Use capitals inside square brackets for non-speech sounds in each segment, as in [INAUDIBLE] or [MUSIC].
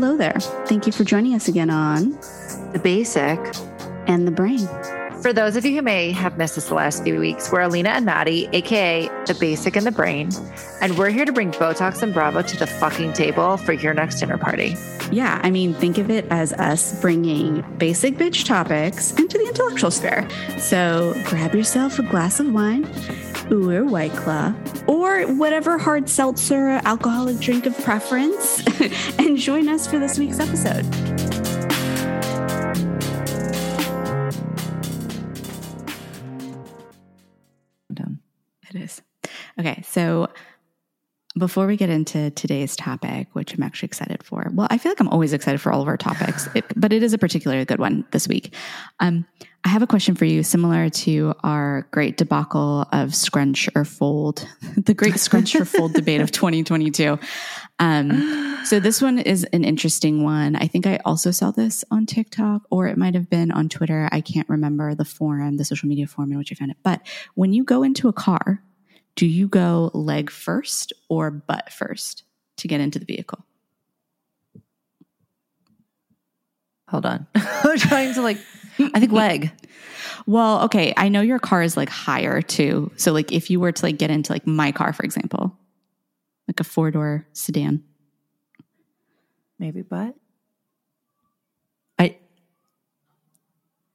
Hello there. Thank you for joining us again on The basic. And the Brain. For those of you who may have missed us the last few weeks, we're Alina and Maddie, aka The Basic and the Brain, and we're here to bring Botox and Bravo to the fucking table for your next dinner party. Yeah, I mean, think of it as us bringing basic bitch topics into the intellectual sphere. So grab yourself a glass of wine, or White Claw, or whatever hard seltzer alcoholic drink of preference, [LAUGHS] and join us for this week's episode. It is. Okay, so before we get into today's topic, which I'm actually excited for, well, I feel like I'm always excited for all of our topics, it, but it is a particularly good one this week. Um, I have a question for you, similar to our great debacle of scrunch or fold, [LAUGHS] the great scrunch or fold debate of [LAUGHS] 2022. Um, so this one is an interesting one. I think I also saw this on TikTok, or it might have been on Twitter. I can't remember the forum, the social media forum in which I found it. But when you go into a car, do you go leg first or butt first to get into the vehicle? Hold on. [LAUGHS] I'm trying to like, I think leg. Well, okay. I know your car is like higher too. So, like, if you were to like get into like my car, for example, like a four door sedan, Maybe butt. I,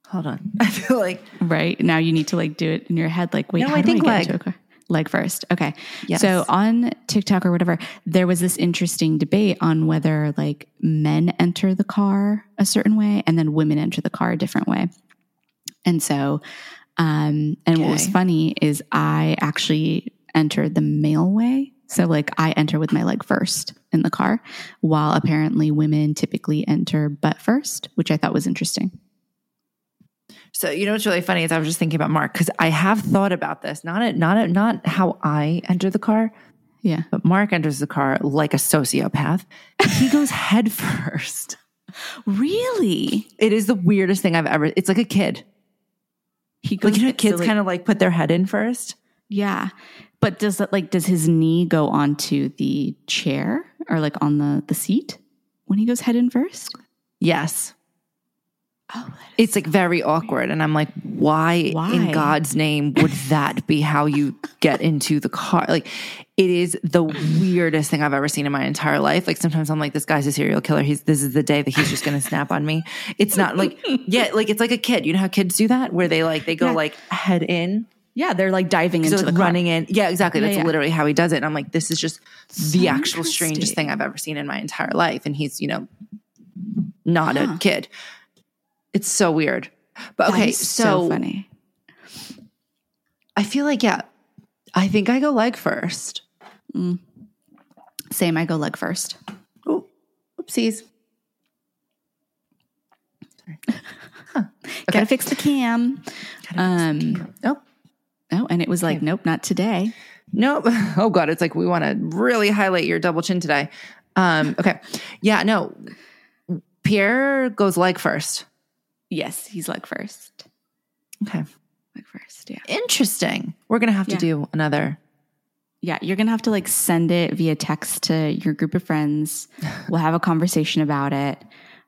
hold on. [LAUGHS] I feel like, right? Now you need to like do it in your head. Like, wait, No, I do think I get leg. Leg first. Okay. Yes. So on TikTok or whatever, there was this interesting debate on whether like men enter the car a certain way and then women enter the car a different way. And so, um, and what was funny is I actually entered the male way. So like I enter with my leg first in the car, while apparently women typically enter butt first, which I thought was interesting. So you know what's really funny is I was just thinking about Mark because I have thought about this. Not a, not a, not how I enter the car, Yeah. but Mark enters the car like a sociopath. He goes [LAUGHS] head first. Really? It is the weirdest thing I've ever. It's like a kid. He Like you know, so, kids like- kind of like put their head in first. Yeah. But does that like does his knee go onto the chair or like on the the seat when he goes head in first? Yes, Oh, it's like very awkward, and I'm like, why, Why? in God's name would that be how you get into the car? Like, it is the weirdest thing I've ever seen in my entire life. Like sometimes I'm like, this guy's a serial killer. He's this is the day that he's just going to snap on me. It's not like yeah, like it's like a kid. You know how kids do that where they like they go Yeah. like head in. yeah, they're like diving So into like the car. running in. Yeah, exactly. That's yeah. literally how he does it. And I'm like, this is just the actual strangest thing. I've ever seen in my entire life. And he's, you know, not Huh. a kid. It's so weird. But okay, is so, funny. I feel like, yeah, I think I go leg first. Same, I go leg first. Oh, oopsies. [LAUGHS] Gotta fix the cam. Um Nope. oh, and it was like, nope, not today. Nope. [LAUGHS] Oh God, it's like we want to really highlight your double chin today. Um, okay. Yeah, no. Pierre goes leg first. Yes, he's leg first. Okay. Leg first, yeah. Interesting. We're gonna have to Yeah. do another Yeah, you're gonna have to like send it via text to your group of friends. [LAUGHS] We'll have a conversation about it.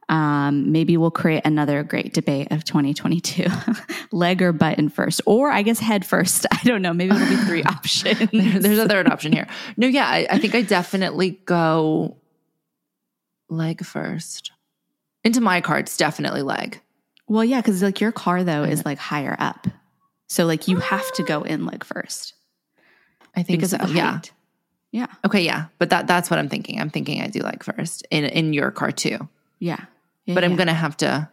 Um, maybe we'll create another great debate of 2022 [LAUGHS] leg or button first, or I guess head first. [LAUGHS] I don't know. Maybe it'll be three options. There's a third option here. No, yeah, I, I think I definitely go leg first. Into my cards, definitely leg. Well, yeah, because like your car though is mm-hmm. like higher up, so like you have to go ah. in leg first I think because so. of the yeah. height. Yeah, Okay, yeah. But that that's what I'm thinking. I'm thinking I do leg first in in your car too. yeah. Yeah, But I'm yeah. gonna have to.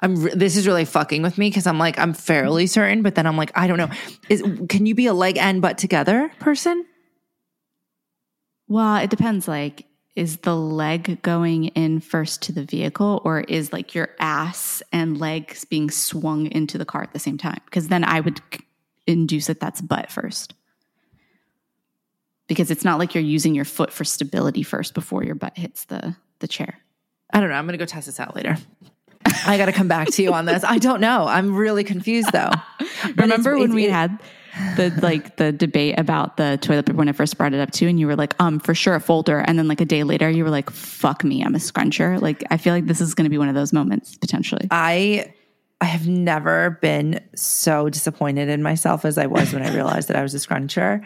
I'm. Re- this is really fucking with me because I'm like I'm fairly certain, but then I'm like I don't know. Is can you be a leg and butt together person? Well, it depends. Like, is the leg going in first to the vehicle, or is like your ass and legs being swung into the car at the same time? Because then I would induce that that's butt first. Because it's not like you're using your foot for stability first before your butt hits the the chair. I don't know. I'm gonna go test this out later. I got to come back to you on this. I don't know. I'm really confused though. [LAUGHS] Remember when we had the like the debate about the toilet paper when I first brought it up to, and you were like, um, for sure a folder, and then like a day later, you were like, fuck me, I'm a scruncher. Like I feel like this is going to be one of those moments potentially. I I have never been so disappointed in myself as I was when I [LAUGHS] realized that I was a scruncher.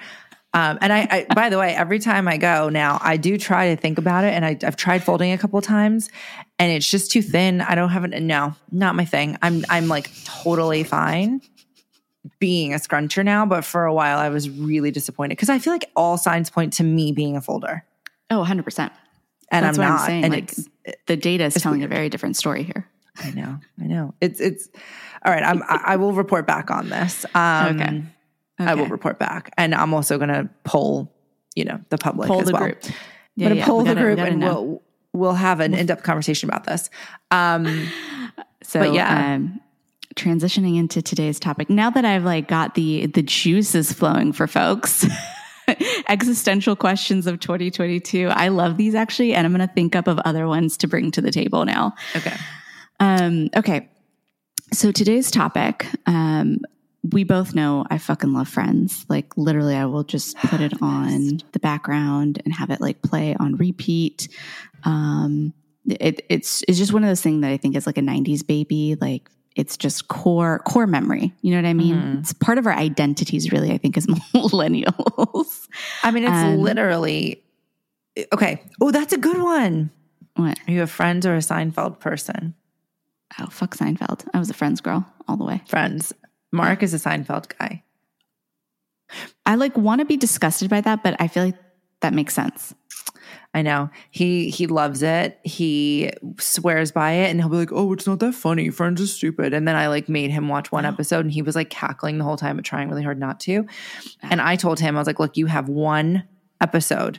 Um, and I, I, by the way, every time I go now, I do try to think about it, and I, have tried folding a couple times, and it's just too thin. I don't have it. No, not my thing. I'm, I'm like totally fine being a scruncher now, but for a while I was really disappointed because I feel like all signs point to me being a folder. Oh, 100 percent. And That's I'm not. I'm saying. And like the data is telling weird. a very different story here. I know. I know. It's it's all right. I'm, I will report back on this. Um, okay. okay. I will report back, and I'm also going to poll, you know, the public poll as the well. Group. Yeah, I'm going to yeah, poll the gotta, group, and know. we'll we'll have an in depth conversation about this. Um, [LAUGHS] so, but yeah. Um, transitioning into today's topic now that i've like got the the juices flowing for folks [LAUGHS] existential questions of 2022 i love these actually and i'm going to think up of other ones to bring to the table now okay um, okay. So today's topic, um, we both know I fucking love Friends. Like literally, I will just [SIGHS] put it on the background and have it like play on repeat. Um, it, it's it's just one of those things that I think is like a '90s baby. Like it's just core core memory. You know what I mean? Mm-hmm. It's part of our identities, really. I think as [LAUGHS] millennials. I mean, it's um, literally okay. Oh, that's a good one. What are you a Friends or a Seinfeld person? Oh, fuck Seinfeld. I was a Friends girl all the way. Friends. Mark is a Seinfeld guy. I like want to be disgusted by that, but I feel like that makes sense. I know. He he loves it. He swears by it and he'll be like, "Oh, it's not that funny. Friends is stupid." And then I like made him watch one oh. episode and he was like cackling the whole time but trying really hard not to. And I told him I was like, "Look, you have one episode."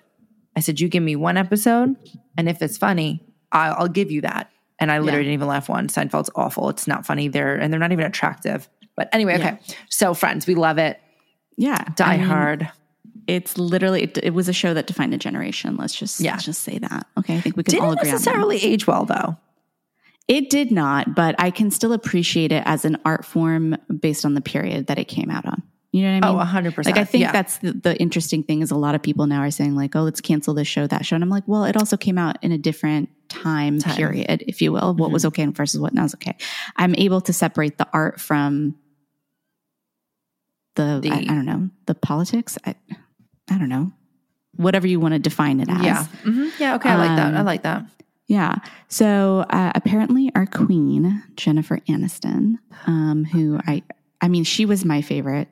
I said, "You give me one episode and if it's funny, I'll, I'll give you that." And I literally yeah. didn't even laugh one. Seinfeld's awful. It's not funny. They're and they're not even attractive. But anyway, okay. Yeah. So Friends, we love it. Yeah. Die I mean, Hard. It's literally it, it, was a show that defined a generation. Let's just yeah. let's just say that. Okay, I think we can Didn't all agree necessarily age well though. It did not, but I can still appreciate it as an art form based on the period that it came out on. You know what I mean? Oh, 100%. Like, I think yeah. that's the, the, interesting thing is a lot of people now are saying, like, oh, let's cancel this show, that show. And I'm like, well, it also came out in a different time, time. period, if you will, what mm-hmm. was okay versus what now is okay. I'm able to separate the art from the, the I, I, don't know, the politics. I, I don't know, whatever you want to define it as. Yeah. Mm-hmm. Yeah. Okay. I like that. I um, like that. Yeah. So uh, apparently, our queen, Jennifer Aniston, um, who I, I mean, she was my favorite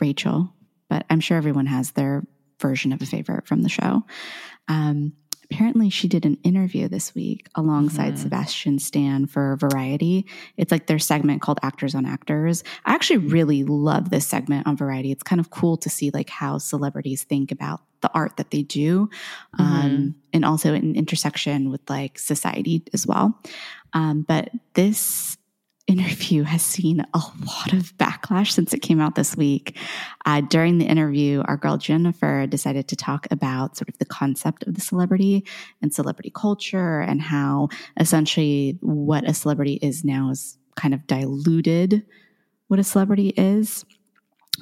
Rachel, but I'm sure everyone has their version of a favorite from the show. Um, apparently, she did an interview this week alongside mm-hmm. Sebastian Stan for Variety. It's like their segment called Actors on Actors. I actually really love this segment on Variety. It's kind of cool to see like how celebrities think about the art that they do, um, mm-hmm. and also in intersection with like society as well. Um, but this interview has seen a lot of backlash since it came out this week. Uh, during the interview, our girl Jennifer decided to talk about sort of the concept of the celebrity and celebrity culture and how essentially what a celebrity is now is kind of diluted what a celebrity is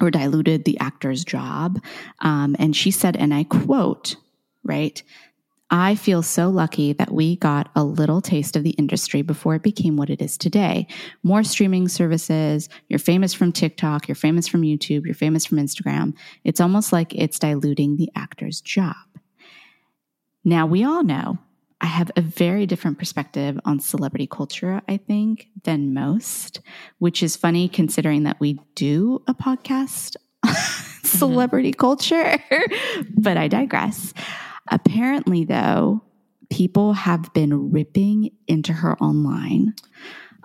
or diluted the actor's job. Um, and she said, and I quote, right? I feel so lucky that we got a little taste of the industry before it became what it is today. More streaming services. You're famous from TikTok. You're famous from YouTube. You're famous from Instagram. It's almost like it's diluting the actor's job. Now, we all know I have a very different perspective on celebrity culture, I think, than most, which is funny considering that we do a podcast [LAUGHS] celebrity mm-hmm. culture, [LAUGHS] but I digress. Apparently, though, people have been ripping into her online,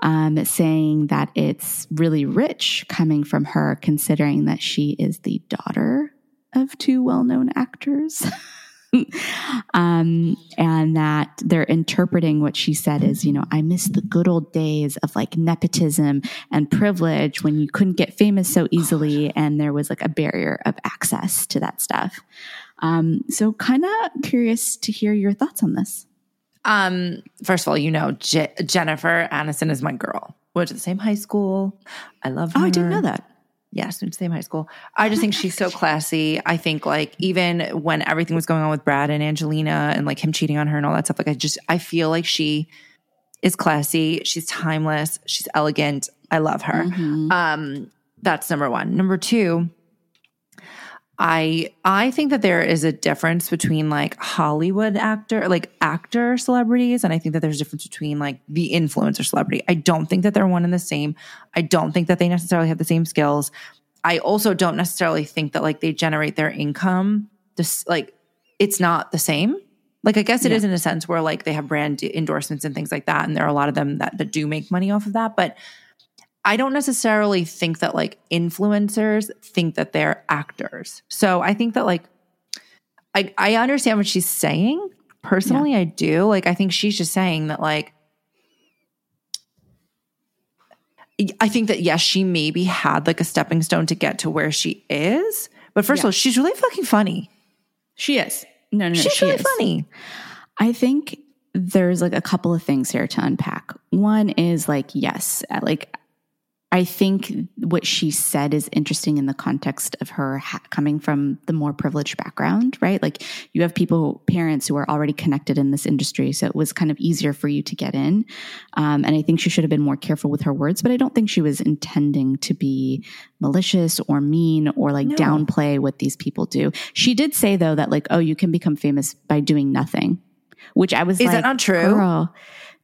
um, saying that it's really rich coming from her, considering that she is the daughter of two well known actors. [LAUGHS] um, and that they're interpreting what she said as, you know, I miss the good old days of like nepotism and privilege when you couldn't get famous so easily and there was like a barrier of access to that stuff. Um, so, kind of curious to hear your thoughts on this. Um, first of all, you know, Jennifer Aniston is my girl. We went to the same high school. I love her. Oh, I didn't know that. Yes, went to the same high school. I just think she's so [LAUGHS] classy. I think like even when everything was going on with Brad and Angelina and like him cheating on her and all that stuff, like I just I feel like she is classy. She's timeless. She's elegant. I love her. Mhm. Um, that's number one. Number two, I I think that there is a difference between like Hollywood actor, like actor celebrities, and I think that there's a difference between like the influencer celebrity. I don't think that they're one and the same. I don't think that they necessarily have the same skills. I also don't necessarily think that like they generate their income. This like it's not the same. Like I guess it Yeah. is in a sense where like they have brand endorsements and things like that, and there are a lot of them that, that do make money off of that, but I don't necessarily think that like influencers think that they're actors. So I think that like I I understand what she's saying. Personally, I do. Like I think she's just saying that like I think that yes, she maybe had like a stepping stone to get to where she is. But first Yeah. of all, she's really fucking funny. She is. No, no, no. She's she really is. funny. I think there's like a couple of things here to unpack. One is like, yes, like I think what she said is interesting in the context of her ha- coming from the more privileged background, right? Like you have people, parents who are already connected in this industry. So it was kind of easier for you to get in. Um, and I think she should have been more careful with her words, but I don't think she was intending to be malicious or mean or like No. downplay what these people do. She did say though that like, oh, you can become famous by doing nothing, which I was Is like, that not true? Girl,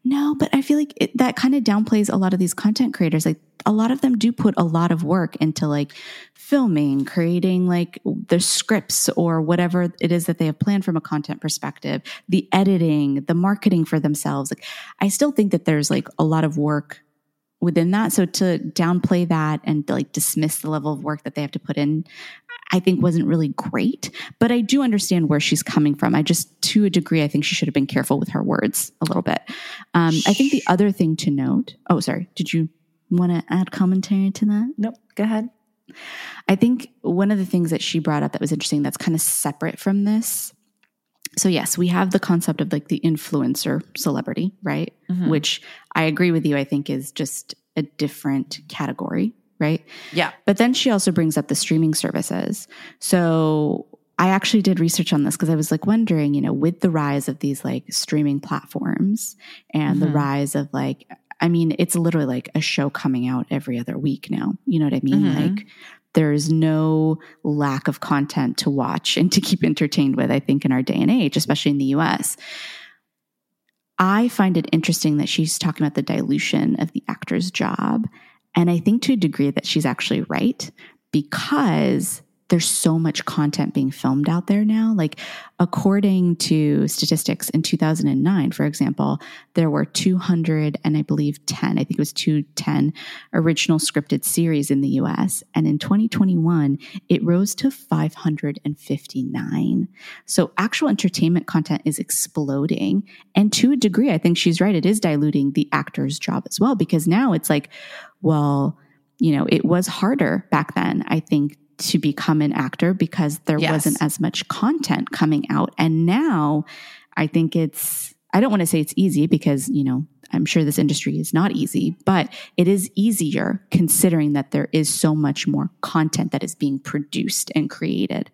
no, but I feel like it, that kind of downplays a lot of these content creators. Like a lot of them do put a lot of work into like filming, creating like the scripts or whatever it is that they have planned from a content perspective, the editing, the marketing for themselves. Like I still think that there's like a lot of work within that. So to downplay that and like dismiss the level of work that they have to put in, I think wasn't really great. But I do understand where she's coming from. I just, to a degree, I think she should have been careful with her words a little bit. Um, I think the other thing to note. Oh, sorry. Did you want to add commentary to that? Nope. Go ahead. I think one of the things that she brought up that was interesting that's kind of separate from this. So, yes, we have the concept of like the influencer celebrity, right? Which I agree with you, I think is just a different category, right? Yeah. But then she also brings up the streaming services. So I actually did research on this because I was like wondering, you know, with the rise of these like streaming platforms and the Mhm. rise of like, I mean, it's literally like a show coming out every other week now. You know what I mean? Mhm. Like, there's no lack of content to watch and to keep entertained with, I think, in our day and age, especially in the US. I find it interesting that she's talking about the dilution of the actor's job. And I think to a degree that she's actually right because there's so much content being filmed out there now. Like, according to statistics in 2009, for example, there were 200 and I believe 10, I think it was 210 original scripted series in the US. And in 2021, it rose to 559. So actual entertainment content is exploding. And to a degree, I think she's right. It is diluting the actor's job as well, because now it's like, well, you know, it was harder back then, I think, to become an actor because there Yes. wasn't as much content coming out. And now I think it's, I don't want to say it's easy because, you know, I'm sure this industry is not easy, but it is easier considering that there is so much more content that is being produced and created.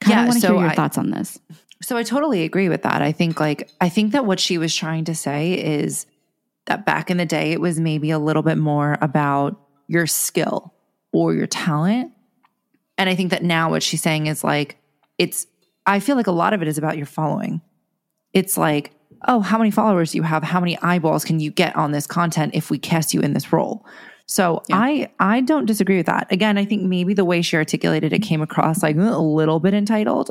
Kind Yeah, of want to so hear your I- thoughts on this. So I totally agree with that. I think like I think that what she was trying to say is that back in the day it was maybe a little bit more about your skill or your talent. And I think that now what she's saying is like it's I feel like a lot of it is about your following. It's like, oh, how many followers do you have? How many eyeballs can you get on this content if we cast you in this role? So Yeah. I I don't disagree with that. Again, I think maybe the way she articulated it came across like a little bit entitled.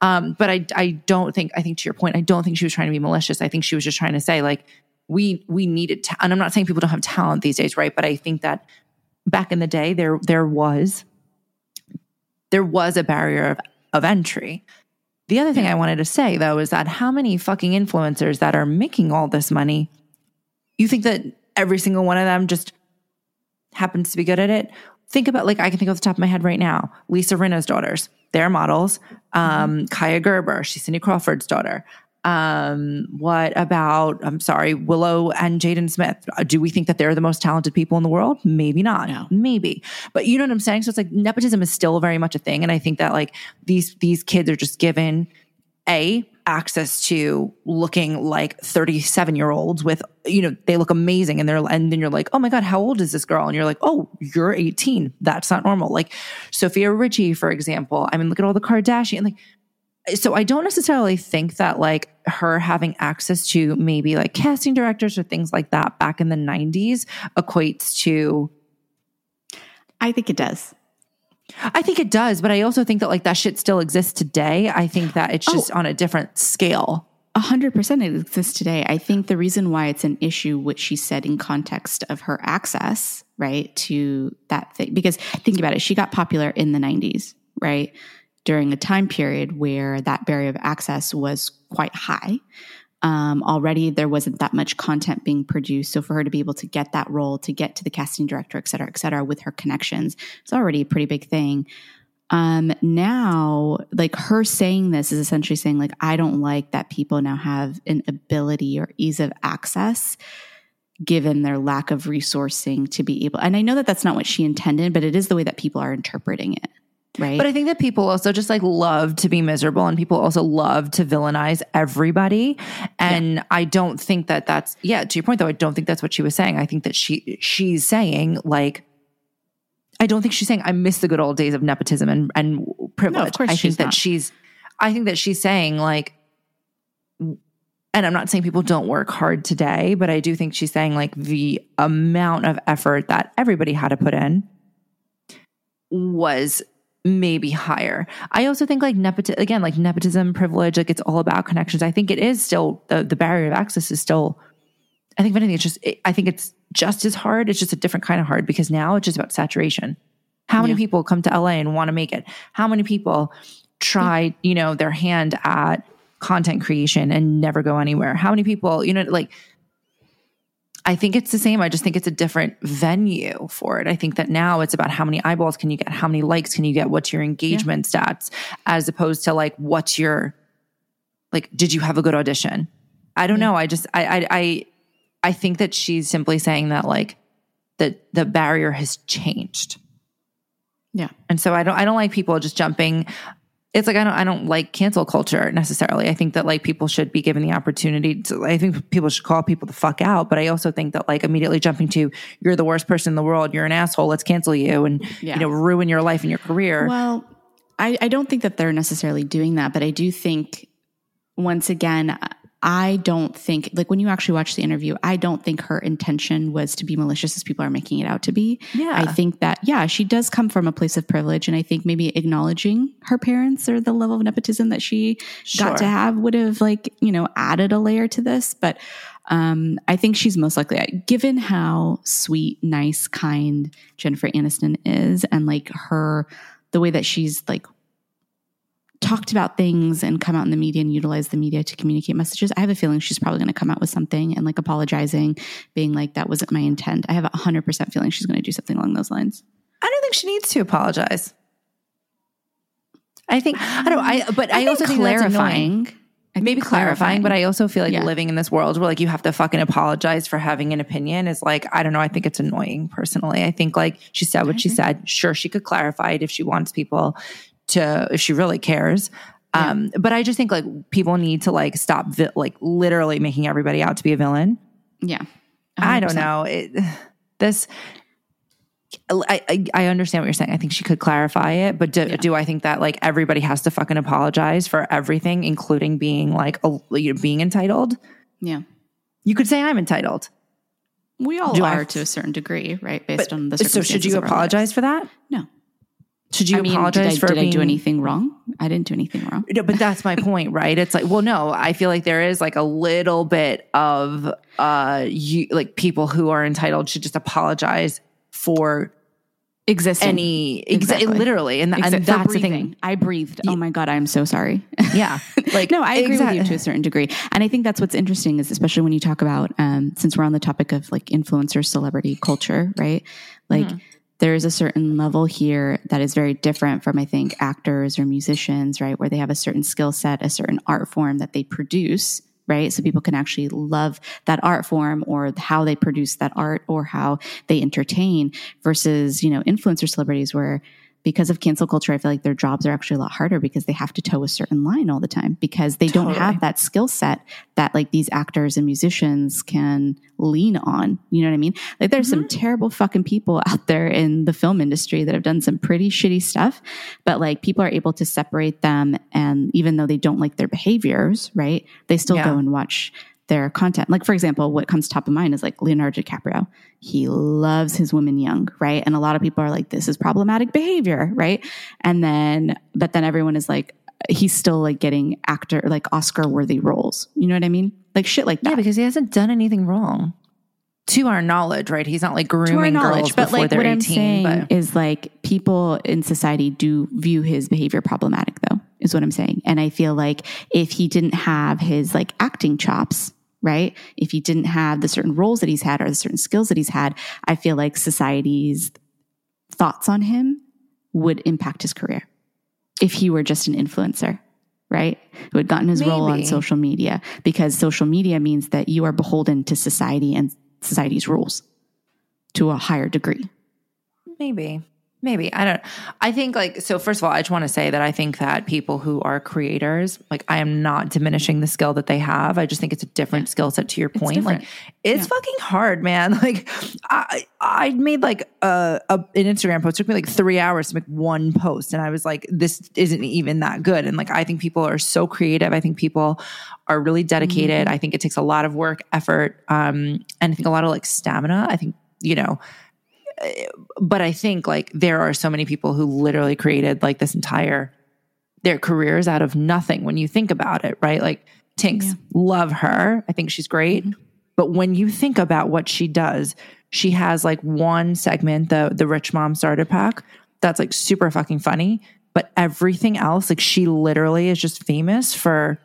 Um, but I I don't think I think to your point, I don't think she was trying to be malicious. I think she was just trying to say like we we needed ta- and I'm not saying people don't have talent these days, right? But I think that back in the day there there was there was a barrier of, of entry. The other thing I wanted to say though is that how many fucking influencers that are making all this money, you think that every single one of them just happens to be good at it? Think about like I can think off the top of my head right now, Lisa Rinna's daughters. They're models. Um, Kaia Gerber, she's Cindy Crawford's daughter. Um, what about, I'm sorry, Willow and Jaden Smith? Uh, Do we think that they're the most talented people in the world? Maybe not. No. Maybe. But you know what I'm saying? So it's like nepotism is still very much a thing. And I think that like these, these kids are just given a access to looking like 37 year olds with, you know, they look amazing and they're, and then you're like, oh my God, how old is this girl? And you're like, oh, you're 18. That's not normal. Like Sofia Richie, for example. I mean, look at all the Kardashian, like, so I don't necessarily think that like her having access to maybe like casting directors or things like that back in the 90s equates to I think it does. I think it does, but I also think that like that shit still exists today. I think that it's oh. just on a different scale. A hundred percent it exists today. I think the reason why it's an issue, which she said in context of her access, right, to that thing, because think about it, she got popular in the nineties, right? During a time period where that barrier of access was quite high. Um, already there wasn't that much content being produced. So for her to be able to get that role, to get to the casting director, et cetera, et cetera, with her connections, it's already a pretty big thing. Um, now, like her saying this is essentially saying, like, I don't like that people now have an ability or ease of access given their lack of resourcing to be able. And I know that that's not what she intended, but it is the way that people are interpreting it. Right. But I think that people also just like love to be miserable and people also love to villainize everybody. And I don't think that that's, yeah, to your point though, I don't think that's what she was saying. I think that she, she's saying like, I don't think she's saying I miss the good old days of nepotism and, and privilege. course I she's think that not. she's, I think that she's saying like, and I'm not saying people don't work hard today, but I do think she's saying like the amount of effort that everybody had to put in was maybe higher. I also think like nepotism, again, like nepotism, privilege, like it's all about connections. I think it is still the, the barrier of access is still, I think if anything, it's just, it, I think it's just as hard. It's just a different kind of hard because now it's just about saturation. How many Yeah. people come to LA and want to make it? How many people try, you know, their hand at content creation and never go anywhere? How many people, you know, like, I think it's the same. I just think it's a different venue for it. I think that now it's about how many eyeballs can you get, how many likes can you get, what's your engagement stats, as opposed to like what's your like, did you have a good audition? I don't know. I just I I I I think that she's simply saying that like the the barrier has changed. yeah. And so I don't I don't like people just jumping. It's like I don't I don't like cancel culture necessarily. I think that like people should be given the opportunity to I think people should call people the fuck out, but I also think that like immediately jumping to you're the worst person in the world, you're an asshole, let's cancel you and Yeah. you know ruin your life and your career. Well, I, I don't think that they're necessarily doing that, but I do think, once again, I don't think, like when you actually watch the interview, I don't think her intention was to be malicious as people are making it out to be. Yeah. I think that, yeah, she does come from a place of privilege. And I think maybe acknowledging her parents or the level of nepotism that she Sure. got to have would have, like, you know, added a layer to this. But um, I think she's most likely, given how sweet, nice, kind Jennifer Aniston is, and like her, the way that she's like talked about things and come out in the media and utilize the media to communicate messages. I have a feeling she's probably going to come out with something and like apologizing, being like, that wasn't my intent. I have a 100% feeling she's going to do something along those lines. I don't think she needs to apologize. I think I don't. I but I, also think. I think maybe clarifying, but I also feel like Yeah. living in this world where like you have to fucking apologize for having an opinion is like I don't know. I think it's annoying personally. I think like she said what she mm-hmm. said. Sure, she could clarify it if she wants people to if she really cares. Um, but I just think like people need to like stop vi- like literally making everybody out to be a villain. yeah. I don't know. It, this, I, I I understand what you're saying. I think she could clarify it, but do, do I think that like everybody has to fucking apologize for everything, including being like a, you know, being entitled? Yeah. You could say I'm entitled. We all Do I- are to a certain degree, right? Based on the So should you apologize for that? No. Should you I mean, apologize did, I, for did being? I do anything wrong? I didn't do anything wrong. No, but that's my point, right? It's like, well, no, I feel like there is like a little bit of uh you like people who are entitled should just apologize for Existing. any exa- Exactly. literally. And, Except and that's the thing. I breathed. Oh my God, I'm so sorry. [LAUGHS] Yeah. Like no, I agree with you to a certain degree. And I think that's what's interesting is especially when you talk about, um, since we're on the topic of like influencer celebrity culture, right? Like there is a certain level here that is very different from, I think, actors or musicians, right? Where they have a certain skill set, a certain art form that they produce, right? So people can actually love that art form or how they produce that art or how they entertain versus, you know, influencer celebrities where because of cancel culture, I feel like their jobs are actually a lot harder because they have to toe a certain line all the time because they totally. don't have that skill set that like these actors and musicians can lean on. You know what I mean? Like there's mm-hmm. some terrible fucking people [LAUGHS] out there in the film industry that have done some pretty shitty stuff, but like people are able to separate them. And even though they don't like their behaviors, right? They still yeah. go and watch their content. Like, for example, what comes top of mind is like Leonardo DiCaprio. He loves his women young, right? And a lot of people are like, this is problematic behavior, right? And then, but then everyone is like, he's still like getting actor, like Oscar worthy roles. You know what I mean? Like shit like that. Yeah, because he hasn't done anything wrong. To our knowledge, right? He's not like grooming girls but before like they're what 18, I'm saying but. is like people in society do view his behavior problematic though, is what I'm saying. And I feel like if he didn't have his like acting chops, right? If he didn't have the certain roles that he's had or the certain skills that he's had, I feel like society's thoughts on him would impact his career if he were just an influencer, right? Who had gotten his Maybe. role on social media because social media means that you are beholden to society and society's rules to a higher degree. Maybe. Maybe. I don't I think like so first of all, I just want to say that I think that people who are creators, like I am not diminishing the skill that they have. I just think it's a different yeah. skill set to your point. It's like it's yeah. fucking hard, man. [LAUGHS] Like I I made like a, a, an Instagram post. It took me like 3 hours to make one post and I was like this isn't even that good. And like I think people are so creative. I think people are really dedicated. Mm-hmm. I think it takes a lot of work, effort, um and I think a lot of like stamina. I think, you know, but I think like there are so many people who literally created like this entire their careers out of nothing when you think about it, right? Like Tinx, yeah. love her. I think she's great. Mm-hmm. But when you think about what she does, she has like one segment, the the rich mom starter pack, that's like super fucking funny. But everything else, like she literally is just famous for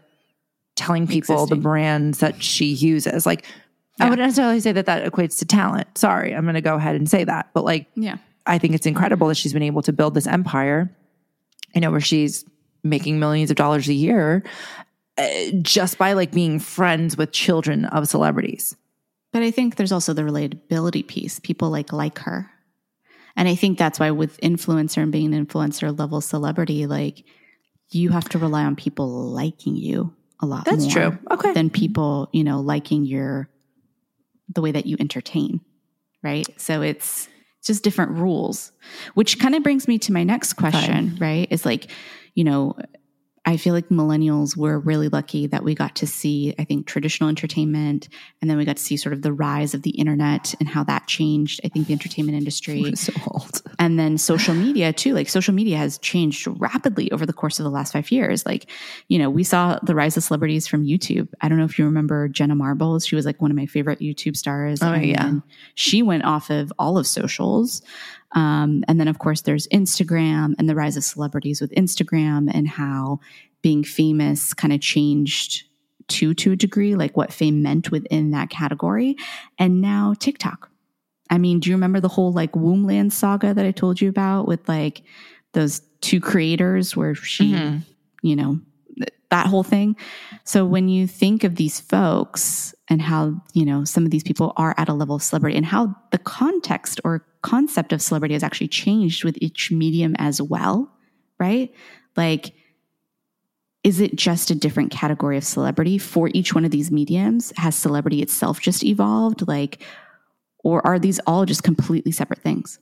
telling people Existing. the brands that she uses. Like yeah. I wouldn't necessarily say that that equates to talent. Sorry, I'm going to go ahead and say that. But like, yeah, I think it's incredible that she's been able to build this empire. You know, where she's making millions of dollars a year uh, just by like being friends with children of celebrities. But I think there's also the relatability piece. People like like her. And I think that's why with influencer and being an influencer level celebrity, like you have to rely on people liking you a lot that's true. Okay. Than people, you know, liking your the way that you entertain, right? So it's just different rules, which kind of brings me to my next question, right? Is like, you know, I feel like millennials were really lucky that we got to see, I think, traditional entertainment, and then we got to see sort of the rise of the internet and how that changed. I think the entertainment industry, so old, and then social media too. Like social media has changed rapidly over the course of the last five years. Like, you know, we saw the rise of celebrities from YouTube. I don't know if you remember Jenna Marbles. She was like one of my favorite YouTube stars. Oh yeah, she went off of all of socials. Um, and then, of course, there's Instagram and the rise of celebrities with Instagram and how being famous kind of changed to to a degree, like what fame meant within that category. And now TikTok. I mean, do you remember the whole like Wombland saga that I told you about with like those two creators where she, mm-hmm. you know, that whole thing. So when you think of these folks and how, you know, some of these people are at a level of celebrity and how the context or concept of celebrity has actually changed with each medium as well, right? Like, is it just a different category of celebrity for each one of these mediums? Has celebrity itself just evolved? Like, or are these all just completely separate things?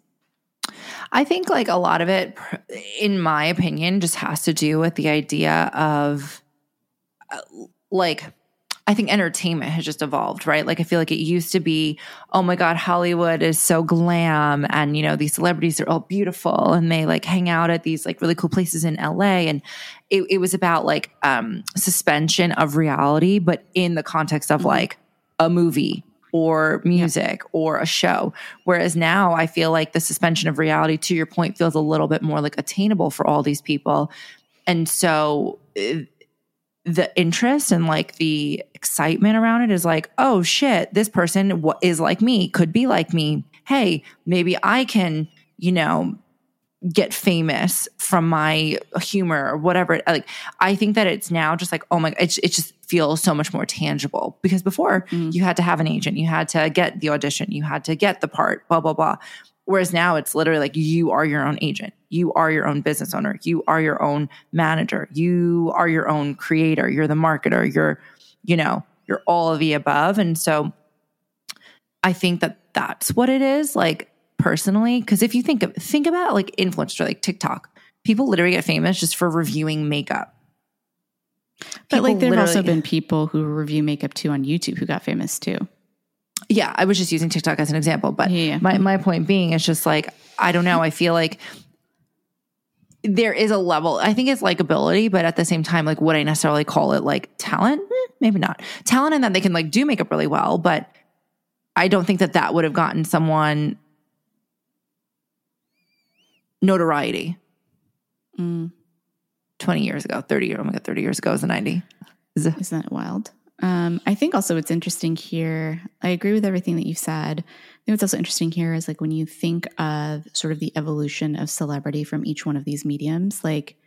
I think like a lot of it, in my opinion, just has to do with the idea of like, I think entertainment has just evolved, right? Like I feel like it used to be, oh my God, Hollywood is so glam and you know, these celebrities are all beautiful and they like hang out at these like really cool places in LA. And it, it was about like um suspension of reality, but in the context of mm-hmm. like a movie or music yeah. or a show. Whereas now I feel like the suspension of reality, to your point, feels a little bit more like attainable for all these people. And so uh, the interest and like the excitement around it is like, oh shit, this person is like me, could be like me. Hey, maybe I can you know, get famous from my humor or whatever. Like, I think that it's now just like, oh my, it, it just feels so much more tangible because before Mm. you had to have an agent, you had to get the audition, you had to get the part, blah, blah, blah. Whereas now it's literally like you are your own agent, you are your own business owner, you are your own manager, you are your own creator, you're the marketer, you're, you know, you're all of the above. And so I think that that's what it is. Like, personally because if you think of think about like influencers like tiktok people literally get famous just for reviewing makeup But like, People there have also been people who review makeup too on YouTube who got famous too. Yeah i was just using tiktok as an example but Yeah. my, my point being is just like i don't know i feel like there is a level i think it's likability but at the same time like would i necessarily call it like talent? Eh, maybe not. Talent in that they can like do makeup really well but i don't think that that would have gotten someone notoriety. Mm, 20 years ago 30 years oh my god 30 years ago was the 90 isn't that wild? Um, I think also what's interesting here, I agree with everything that you said. I think what's also interesting here is like when you think of sort of the evolution of celebrity from each one of these mediums, like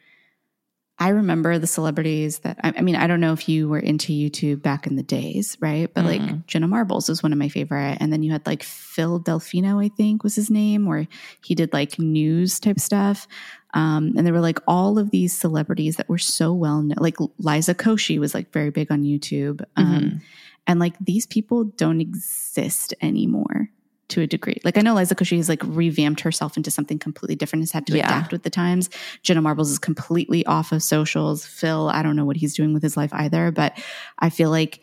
I remember the celebrities that I, I mean, I don't know if you were into YouTube back in the days, right? But like Jenna Marbles was one of my favorite. And then you had like Phil Delfino, I think was his name, where he did like news type stuff. Um, and there were like all of these celebrities that were so well known. Like Liza Koshy was like very big on YouTube. Um, And like these people don't exist anymore to a degree. Like I know Liza Koshy has like revamped herself into something completely different, has had to Yeah. adapt with the times. Jenna Marbles is completely off of socials. Phil, I don't know what he's doing with his life either, but I feel like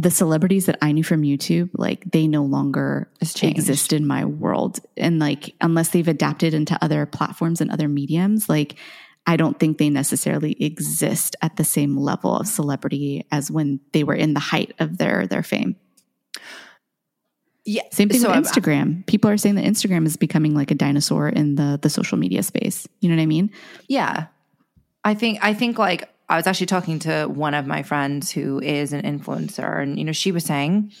the celebrities that I knew from YouTube, like they no longer exist in my world. And like, unless they've adapted into other platforms and other mediums, like, I don't think they necessarily exist at the same level of celebrity as when they were in the height of their their fame. yeah Same thing So with I'm- uh, Instagram. People are saying that Instagram is becoming like a dinosaur in the the social media space. You know what I mean? Yeah. I think I think like I was actually talking to one of my friends who is an influencer and you know she was saying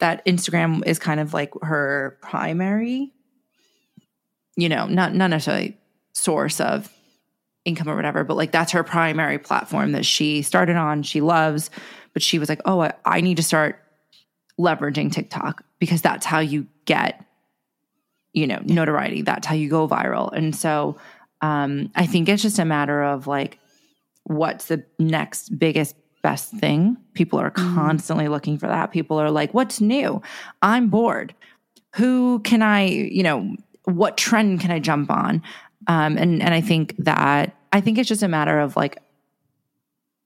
that Instagram is kind of like her primary you know, not not necessarily source of income or whatever, but like that's her primary platform that she started on, she loves, but she was like, "Oh, I, I need to start leveraging TikTok because that's how you get you know, notoriety. That's how you go viral." And so um, I think it's just a matter of like, what's the next biggest, best thing? People are constantly looking for that. People are like, what's new? I'm bored. Who can I, you know, what trend can I jump on? Um, and and I think that I think it's just a matter of like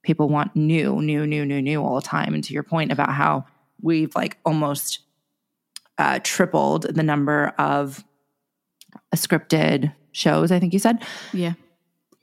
people want new, new, new, new, new all the time. And to your point about how we've like almost uh, tripled the number of scripted shows, I think you said. Yeah.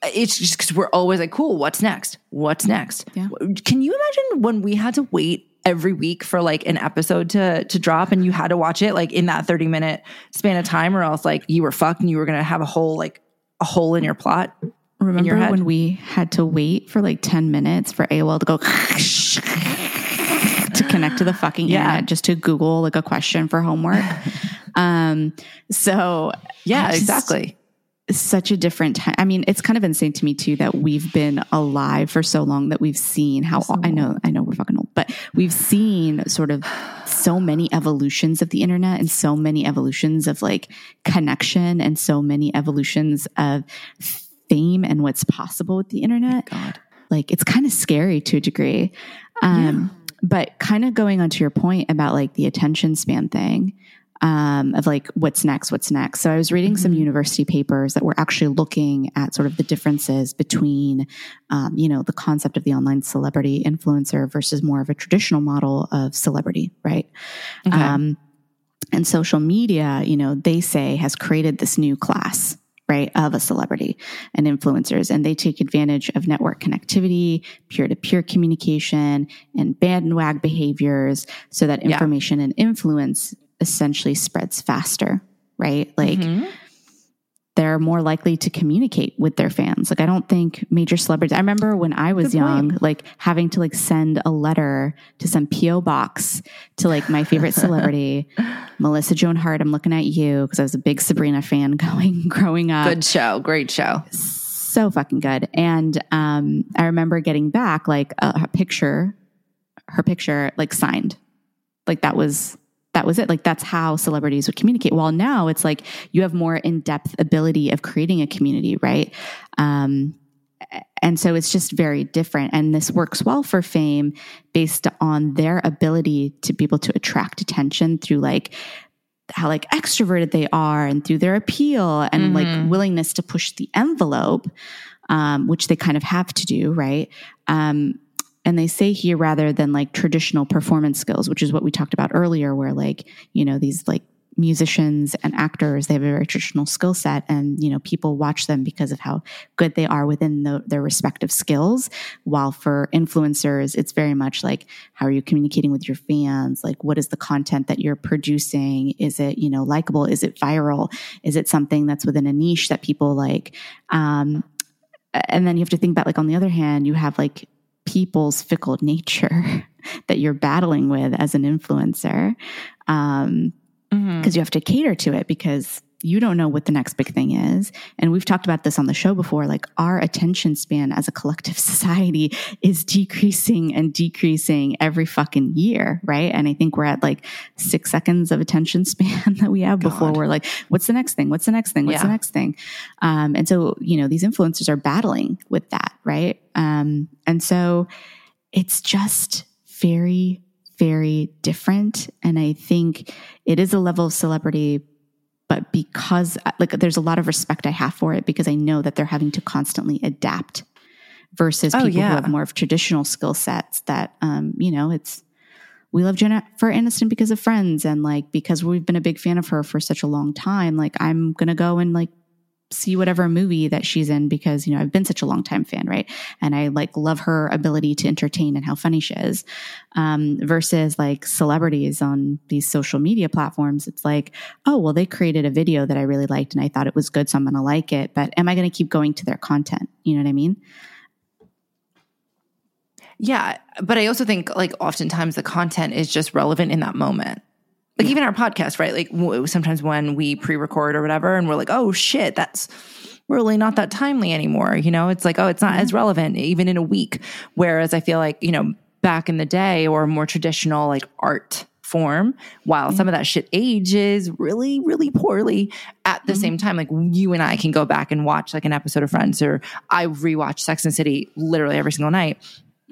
It's just because we're always like, cool, what's next? What's next? Yeah. Can you imagine when we had to wait every week for like an episode to to drop and you had to watch it like in that 30 minute span of time or else like you were fucked and you were gonna have a whole like a hole in your plot? Remember head? when we had to wait for like 10 minutes for AOL to go [LAUGHS] to connect to the fucking Yeah. internet just to Google like a question for homework? [LAUGHS] um, so Yeah, just- exactly. Such a different time. I mean, it's kind of insane to me too that we've been alive for so long that we've seen how I know, I know we're fucking old, but we've seen sort of so many evolutions of the internet and so many evolutions of like connection and so many evolutions of fame and what's possible with the internet. God. Like it's kind of scary to a degree. Um, but kind of going on to your point about like the attention span thing um, of like what's next, what's next. So I was reading some university papers that were actually looking at sort of the differences between, um, you know, the concept of the online celebrity influencer versus more of a traditional model of celebrity, right? Okay. Um, and social media, you know, they say has created this new class, right, of a celebrity and influencers. And they take advantage of network connectivity, peer to peer communication, and bandwagon behaviors so that Yeah. information and influence essentially spreads faster, right? Like, Mhm. they're more likely to communicate with their fans. Like I don't think major celebrities. I remember when I was Good young, point. like having to like send a letter to some PO box to like my favorite celebrity, [LAUGHS] Melissa Joan Hart. I'm looking at you because I was a big Sabrina fan [LAUGHS] going growing up. Good show. Great show. So fucking good. And um, I remember getting back like a, a picture, her picture like signed. Like that was that was it. Like that's how celebrities would communicate. While now it's like you have more in depth ability of creating a community, right? Um, and so it's just very different. And this works well for fame based on their ability to be able to attract attention through like how like extroverted they are and through their appeal and Mhm. like willingness to push the envelope, um, which they kind of have to do, right? Um, and they say here rather than like traditional performance skills, which is what we talked about earlier, where like, you know, these like musicians and actors, they have a very traditional skill set and, you know, people watch them because of how good they are within the, their respective skills. While for influencers, it's very much like, how are you communicating with your fans? Like, what is the content that you're producing? Is it, you know, likable? Is it viral? Is it something that's within a niche that people like? Um, and then you have to think about like on the other hand, you have like people's fickle nature [LAUGHS] that you're battling with as an influencer. Um, because you have to cater to it because you don't know what the next big thing is. And we've talked about this on the show before. Like our attention span as a collective [LAUGHS] society is decreasing and decreasing every fucking year, right? And I think we're at like six seconds of attention [LAUGHS] span that we have before we're like, what's the next thing? What's the next thing? What's the next thing? Um, and so, you know, these influencers are battling with that, right? Um, and so it's just very, very different. And I think it is a level of celebrity, but because like there's a lot of respect I have for it because I know that they're having to constantly adapt versus Oh, people yeah. who have more of traditional skill sets that, um, you know, it's, we love Jennifer Aniston because of friends and like because we've been a big fan of her for such a long time. Like I'm gonna go and like see whatever movie that she's in because you know I've been such a long time fan, right? And I like love her ability to entertain and how funny she is. Um, versus like celebrities on these social media platforms, it's like, oh well, they created a video that I really liked and I thought it was good, so I'm going to like it. But am I going to keep going to their content? You know what I mean? Yeah, but I also think like oftentimes the content is just relevant in that moment. Like even our podcast, right? Like w- sometimes when we pre-record or whatever, and we're like, "Oh shit, that's really not that timely anymore." You know, it's like, "Oh, it's not as mm-hmm. relevant even in a week." Whereas I feel like you know back in the day or more traditional like art form, while mm-hmm. some of that shit ages really, really poorly, at the mm-hmm. same time, like you and I can go back and watch like an episode of Friends, or I rewatch Sex and City literally every single night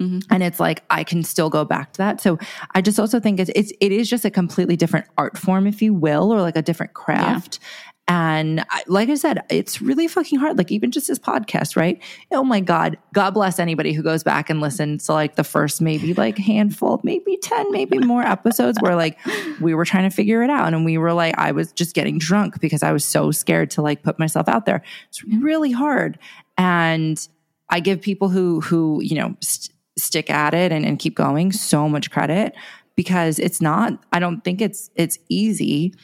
Mm-hmm. and it's like I can still go back to that. So I just also think it's it's it is just a completely different art form, if you will, or like a different craft. And I, like I said, it's really fucking hard. Like even just this podcast, right? Oh my god, God bless anybody who goes back and listens to like the first maybe like handful, maybe ten, maybe more episodes where like we were trying to figure it out, and we were like, I was just getting drunk because I was so scared to like put myself out there. It's really hard, and I give people who who you know. St- stick at it and, and keep going so much credit because it's not i don't think it's it's easy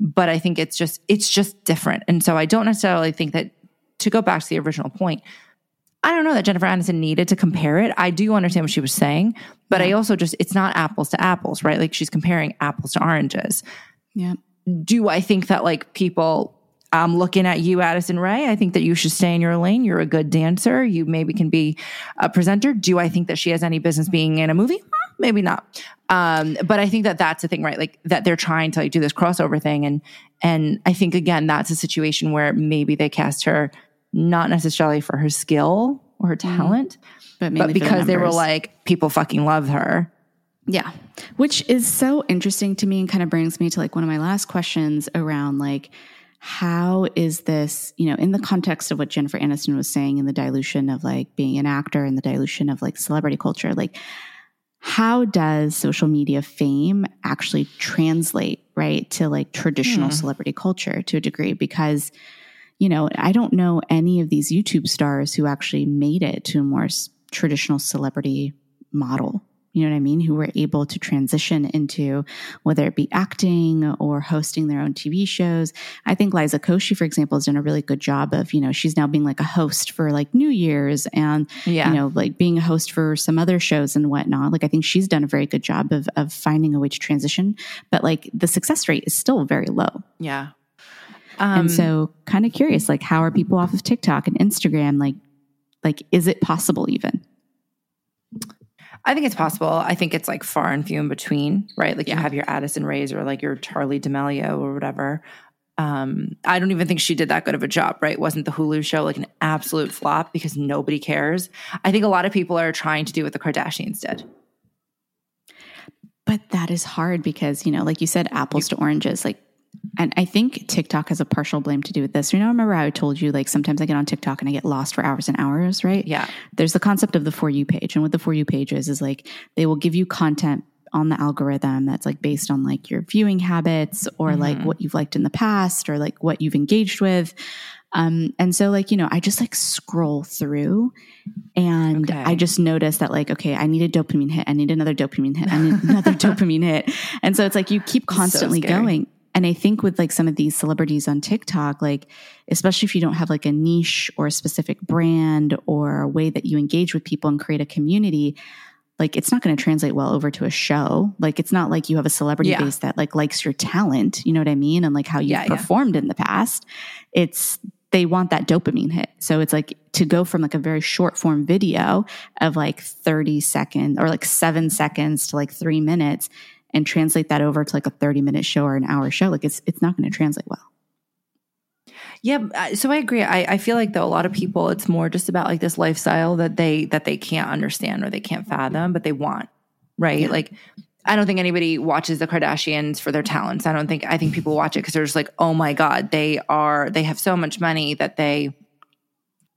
but i think it's just it's just different. And so i don't necessarily think that to go back to the original point i don't know that jennifer aniston needed to compare it. I do understand what she was saying but i also just it's not apples to apples right? Like she's comparing apples to oranges. Yeah. do I think that like people I'm looking at you, Addison Rae. I think that you should stay in your lane. You're a good dancer. You maybe can be a presenter. Do I think that she has any business being in a movie? Maybe not. Um, but I think that that's the thing, right? Like that they're trying to like do this crossover thing, and and I think again that's a situation where maybe they cast her not necessarily for her skill or her talent, But, mainly but the because they were like people fucking love her. Yeah. Which is so interesting to me and kind of brings me to like one of my last questions around like, how is this, you know, in the context of what Jennifer Aniston was saying in the dilution of like being an actor and the dilution of like celebrity culture, like, how does social media fame actually translate, right, to like traditional hmm. celebrity culture to a degree? Because, you know, I don't know any of these YouTube stars who actually made it to a more traditional celebrity model you know what I mean, who were able to transition into whether it be acting or hosting their own TV shows. I think Liza Koshy, for example, has done a really good job of, you know, she's now being like a host for like New Year's and, yeah. you know, like being a host for some other shows and whatnot. Like I think she's done a very good job of, of finding a way to transition, but like the success rate is still very low. Yeah. Um, and so kind of curious, like how are people off of TikTok and Instagram? Like, like, is it possible even? I think it's possible. I think it's like far and few in between, right? Like yeah. you have your Addison Raes or like your Charli D'Amelio or whatever. Um, I don't even think she did that good of a job, right? Wasn't the Hulu show like an absolute flop because nobody cares? I think a lot of people are trying to do what the Kardashians did. But that is hard because, you know, like you said, apples to oranges. Like and I think TikTok has a partial blame to do with this. You know, I remember how I told you like sometimes I get on TikTok and I get lost for hours and hours, right? Yeah. There's the concept of the for you page. And what the for you page is is like they will give you content on the algorithm that's like based on like your viewing habits or mm-hmm. like what you've liked in the past or like what you've engaged with. Um, and so like, you know, I just like scroll through and okay. I just notice that like, okay, I need a dopamine hit. I need another dopamine hit. I need another [LAUGHS] dopamine hit. And so it's like you keep constantly so going and I think with like some of these celebrities on TikTok, like, especially if you don't have like a niche or a specific brand or a way that you engage with people and create a community, like it's not going to translate well over to a show. Like it's not like you have a celebrity yeah. base that like likes your talent, you know what I mean? And like how you've yeah, performed yeah. in the past. It's they want that dopamine hit. So it's like to go from like a very short form video of like 30 seconds or like seven seconds to like three minutes and translate that over to like a 30 minute show or an hour show, like it's it's not going to translate well. Yeah, so I agree. I, I feel like though a lot of people, it's more just about like this lifestyle that they that they can't understand or they can't fathom, but they want, right? Yeah. Like, I don't think anybody watches the Kardashians for their talents. I don't think I think people watch it because they're just like, oh my god, they are they have so much money that they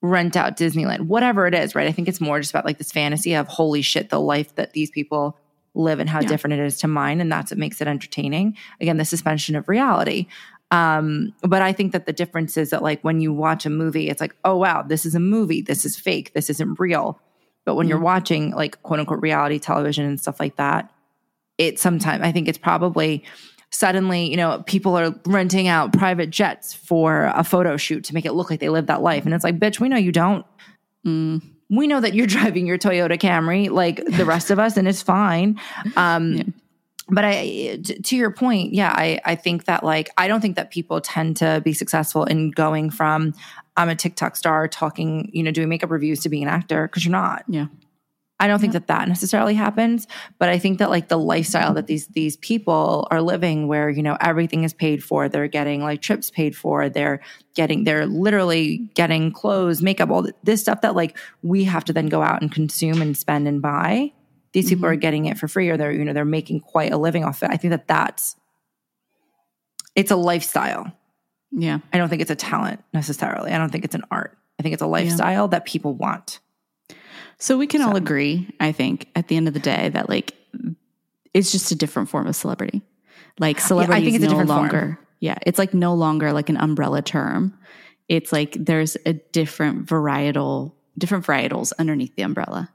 rent out Disneyland, whatever it is, right? I think it's more just about like this fantasy of holy shit, the life that these people live and how yeah. different it is to mine. And that's what makes it entertaining. Again, the suspension of reality. Um, but I think that the difference is that like when you watch a movie, it's like, oh wow, this is a movie. This is fake. This isn't real. But when mm you're watching like quote unquote reality television and stuff like that, it sometimes I think it's probably suddenly, you know, people are renting out private jets for a photo shoot to make it look like they live that life. And it's like, bitch, we know you don't. Mm we know that you're [LAUGHS] driving your Toyota Camry like the rest of us, and it's fine. Um, yeah. But I, to your point, yeah, I, I think that like, I don't think that people tend to be successful in going from I'm a TikTok star talking, you know, doing makeup reviews to being an actor because you're not. Yeah. I don't think that that necessarily happens, but I think that like the lifestyle that these these people are living where, you know, everything is paid for, they're getting like trips paid for, they're getting they're literally getting clothes, makeup, all this stuff that like we have to then go out and consume and spend and buy. These mm-hmm. people are mm-hmm. getting it for free or they're, you know, they're making quite a living off it. I think that that's it's a lifestyle. Yeah. I don't think it's a talent necessarily. I don't think it's an art. I think it's a lifestyle yeah. that people want. So we can so. all agree, I think, at the end of the day, that like it's just a different form of celebrity. Like celebrity yeah, I think it's no longer, form. yeah, it's like no longer like an umbrella term. It's like there's a different varietal, different varietals underneath the umbrella.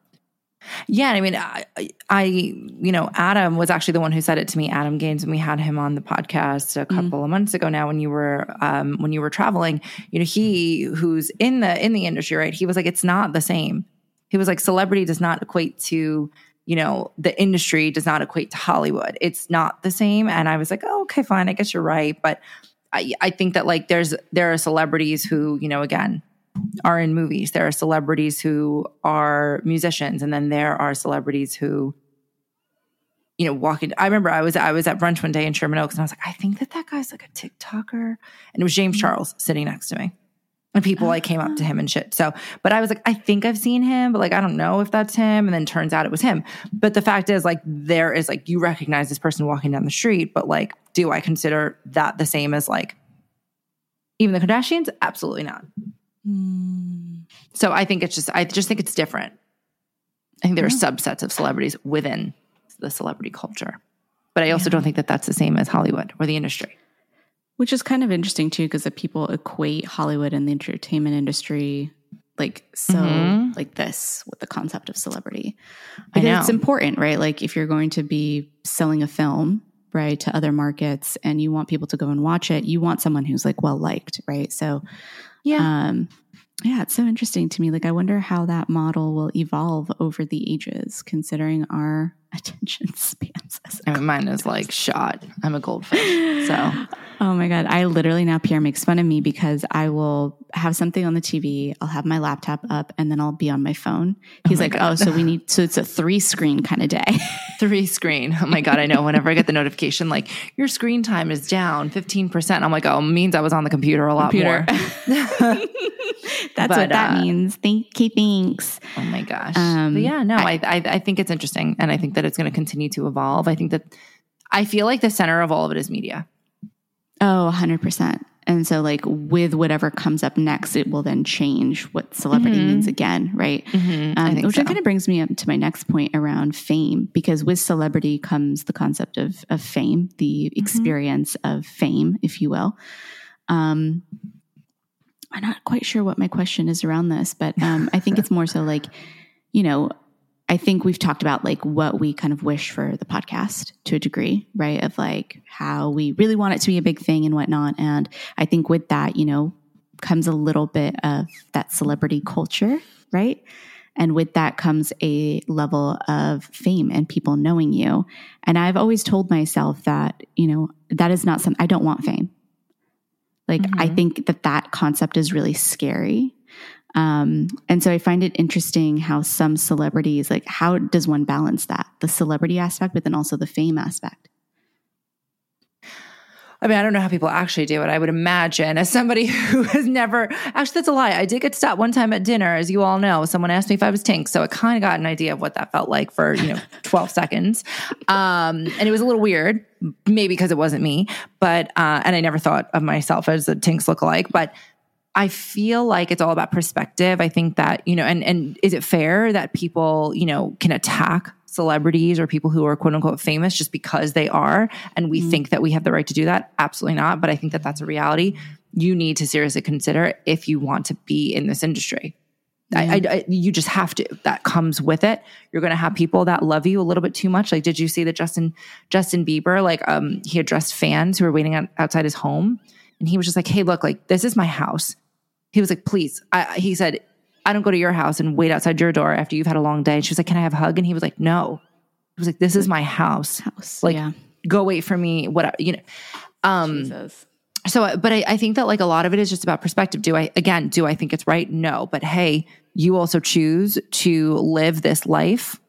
Yeah, I mean, I, I, you know, Adam was actually the one who said it to me. Adam Gaines, when we had him on the podcast a mm-hmm. couple mm-hmm. of months ago. Now, when you were, um, when you were traveling, you know, he who's in the in the industry, right? He was like, it's not the same. He was like, celebrity does not equate to, you know, the industry does not equate to Hollywood. It's not the same. And I was like, oh, okay, fine. I guess you're right. But I, I think that like there's, there are celebrities who, you know, again, are in movies. There are celebrities who are musicians. And then there are celebrities who, you know, walking. I remember I was I was at brunch one day in Sherman Oaks, and I was like, I think that that guy's like a TikToker, and it was James mm-hmm. Charles sitting next to me. And people like came up to him and shit. So, but I was like, I think I've seen him, but like, I don't know if that's him. And then turns out it was him. But the fact is, like, there is like, you recognize this person walking down the street, but like, do I consider that the same as like even the Kardashians? Absolutely not. Mm. So I think it's just, I just think it's different. I think there are subsets of celebrities within the celebrity culture. But I also yeah. don't think that that's the same as Hollywood or the industry. Which is kind of interesting too, because the people equate Hollywood and the entertainment industry like so Mhm. like this with the concept of celebrity. I Because it's important, right? Like if you're going to be selling a film, right, to other markets and you want people to go and watch it, you want someone who's like well liked, right? So Yeah. um yeah, it's so interesting to me. Like I wonder how that model will evolve over the ages considering our [LAUGHS] attention spans I mean, mine is like shot. I'm a goldfish. So [LAUGHS] Oh my God. I literally now Pierre makes fun of me because I will have something on the TV, I'll have my laptop up, and then I'll be on my phone. He's my like, God. Oh, so we need, [LAUGHS] so it's a three screen kind of day. three screen. Oh my God. I know whenever I get the notification, like your screen time is down 15%. I'm like, oh, means I was on the computer a lot Computer. more. That's But, what that uh, means. Thank you. Thanks. Oh my gosh. Um, but yeah, no, I, I, I think it's interesting. And I think that it's going to continue to evolve. I think that I feel like the center of all of it is media. Oh, 100%. And so, like, with whatever comes up next, it will then change what celebrity means again, right? Mm-hmm. Um, which so. kind of brings me up to my next point around fame, because with celebrity comes the concept of, of fame, the Mm-hmm. experience of fame, if you will. Um, I'm not quite sure what my question is around this, but um, I think it's more so like, you know, I think we've talked about like what we kind of wish for the podcast to a degree, right? Of like how we really want it to be a big thing and whatnot. And I think with that, you know, comes a little bit of that celebrity culture, right? And with that comes a level of fame and people knowing you. And I've always told myself that, you know, that is not something I don't want fame. Like, I Mhm. think that that concept is really scary. Um, and so I find it interesting how some celebrities, like, how does one balance that? The celebrity aspect, but then also the fame aspect. I mean, I don't know how people actually do it. I would imagine, as somebody [LAUGHS] who has never actually, that's a lie. I did get stopped one time at dinner, as you all know. Someone asked me if I was Tink, so I kind of got an idea of what that felt like for you know [LAUGHS] twelve seconds, um, and it was a little weird, maybe because it wasn't me, but uh, and I never thought of myself as a Tinx lookalike, but. I feel like it's all about perspective. I think that, you know, and and is it fair that people, you know, can attack celebrities or people who are quote unquote famous just because they are and we think that we have the right to do that? Absolutely not, but I think that that's a reality you need to seriously consider if you want to be in this industry. I, I, I, you just have to. That comes with it. You're going to have people that love you a little bit too much. Like, did you see that Justin Justin Bieber? Like, um, he addressed fans who were waiting out, outside his home, and he was just like, "Hey, look, like this is my house." He was like, "Please," I, he said, "I don't go to your house and wait outside your door after you've had a long day." And she was like, "Can I have a hug?" And he was like, "No." He was like, "This is my house. House. Like, yeah. Go wait for me. Whatever, you know." Um, Jesus. so uh, but I, I think that like a lot of it is just about perspective do i again do i think it's right no but hey you also choose to live this life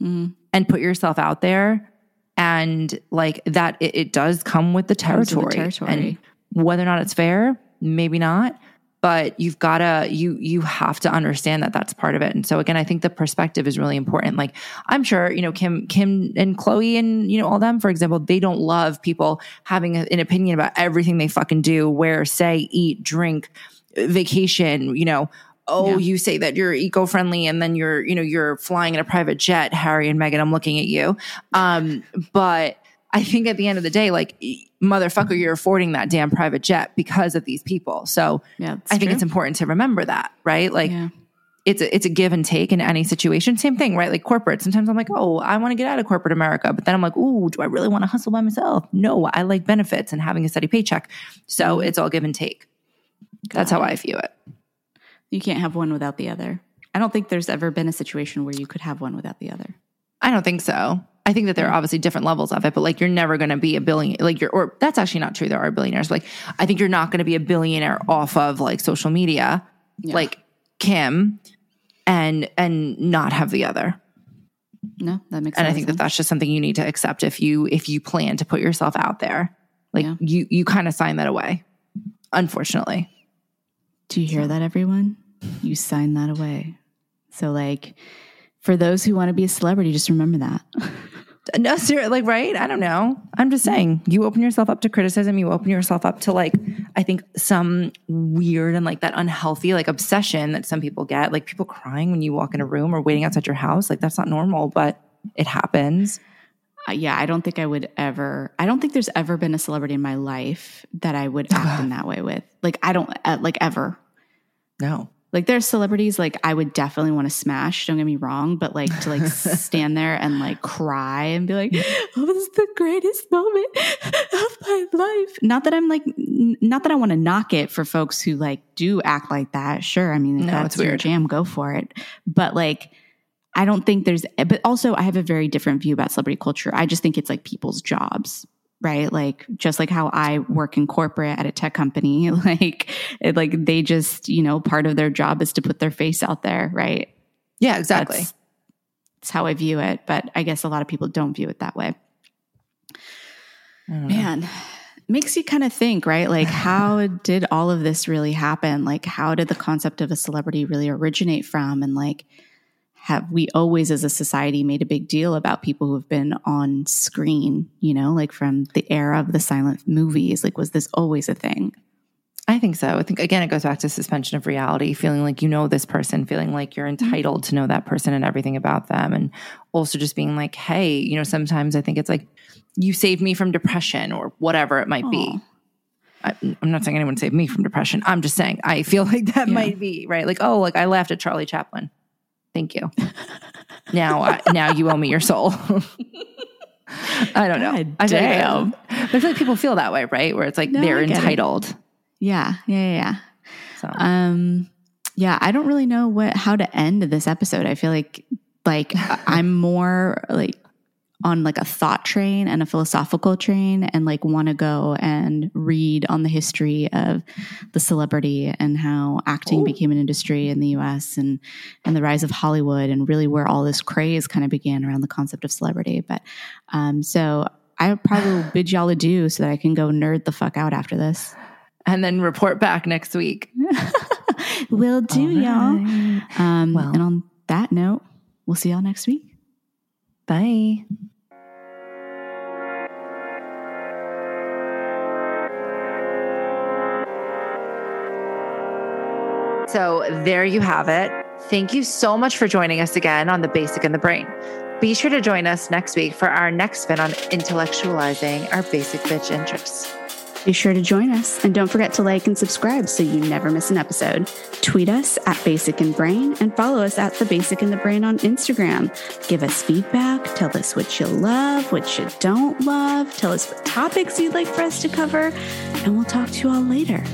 Mhm. and put yourself out there and like that it, it does come with the with territory the territory. and whether or not it's fair maybe not but you've got to you you have to understand that that's part of it. And so again i think the perspective is really important. Like i'm sure you know kim kim and khloe and you know all them for example they don't love people having an opinion about everything they fucking do wear say eat drink vacation you know. Oh Yeah. you say that you're eco-friendly and then you're you know you're flying in a private jet harry and meghan i'm looking at you. Um but i think at the end of the day like motherfucker mm-hmm. you're affording that damn private jet because of these people so Yeah. i think it's important to remember that right like yeah. it's a, it's a give and take in any situation. Same thing, right? Like corporate. Sometimes I'm like, oh, I want to get out of corporate America, but then I'm like, ooh, do I really want to hustle by myself? No, I like benefits and having a steady paycheck. So mm-hmm. it's all give and take. That's how I view it. You can't have one without the other. I don't think there's ever been a situation where you could have one without the other. I don't think so. I think that there are obviously different levels of it, but like you're never going to be a billion. Like you're, or that's actually not true. There are billionaires. Like I think you're not going to be a billionaire off of like social media, like Kim, and and not have the other. No, that makes sense. and I think of that that's just something you need to accept if you if you plan to put yourself out there. Like Yeah. you you kind of sign that away. Unfortunately. Do you hear that, everyone? You sign that away. So, like, for those who want to be a celebrity, just remember that. [LAUGHS] No, ser- like right? I don't know. I'm just saying, you open yourself up to criticism. You open yourself up to like, I think some weird and like that unhealthy like obsession that some people get. Like people crying when you walk in a room or waiting outside your house. Like that's not normal, but it happens. Uh, yeah, I don't think I would ever. I don't think there's ever been a celebrity in my life that I would act [SIGHS] in that way with. Like, I don't uh, like ever. No, Like there's celebrities like I would definitely want to smash, don't get me wrong, but like to like stand there and like cry and be like, oh, this is the greatest moment of my life. Not that I'm like n- not that I want to knock it for folks who like do act like that. Sure. I mean, if No, that's your jam, go for it. But like I don't think there's eh, but also I have a very different view about celebrity culture. I just think it's like people's jobs right? Like just like how i work in corporate at a tech company [LAUGHS] like it, like they just you know part of their job is to put their face out there right? Yeah, exactly. that's, that's how i view it but i guess a lot of people don't view it that way. I don't know. man makes you kind of think right? Like how [LAUGHS] did all of this really happen? Like how did the concept of a celebrity really originate from? And like have we always as a society made a big deal about people who have been on screen you know like from the era of the silent movies like was this always a thing I think so. I think again, it goes back to suspension of reality, feeling like you know this person, feeling like you're mm-hmm. entitled to know that person and everything about them. And also just being like, hey, you know, sometimes I think it's like, you saved me from depression or whatever it might be. I, I'm not saying anyone saved me from depression. I'm just saying I feel [LAUGHS] like that Yeah. might be right. Like, oh, like I laughed at Charlie Chaplin. Thank you. now, I, now you owe me your soul. [LAUGHS] I don't know. God I feel like- damn. I feel like people feel that way, right? Where it's like No, they're I it. entitled. yeah yeah yeah, yeah. So Um, yeah, I don't really know what how to end this episode. I feel like like I'm more like on like a thought train and a philosophical train and like want to go and read on the history of the celebrity and how acting became an industry in the US and and the rise of Hollywood and really where all this craze kind of began around the concept of celebrity. But um so I probably will bid y'all adieu so that I can go nerd the fuck out after this. and then report back next week. [LAUGHS] Will do, y'all. Um, Well. and on that note, we'll see y'all next week. Bye. So there you have it. Thank you so much for joining us again on The Basic and the Brain. Be sure to join us next week for our next spin on intellectualizing our basic bitch interests. Be sure to join us and don't forget to like and subscribe so you never miss an episode. Tweet us at Basic and Brain and follow us at The Basic and the Brain on Instagram. Give us feedback, tell us what you love, what you don't love, tell us what topics you'd like for us to cover, and we'll talk to you all later.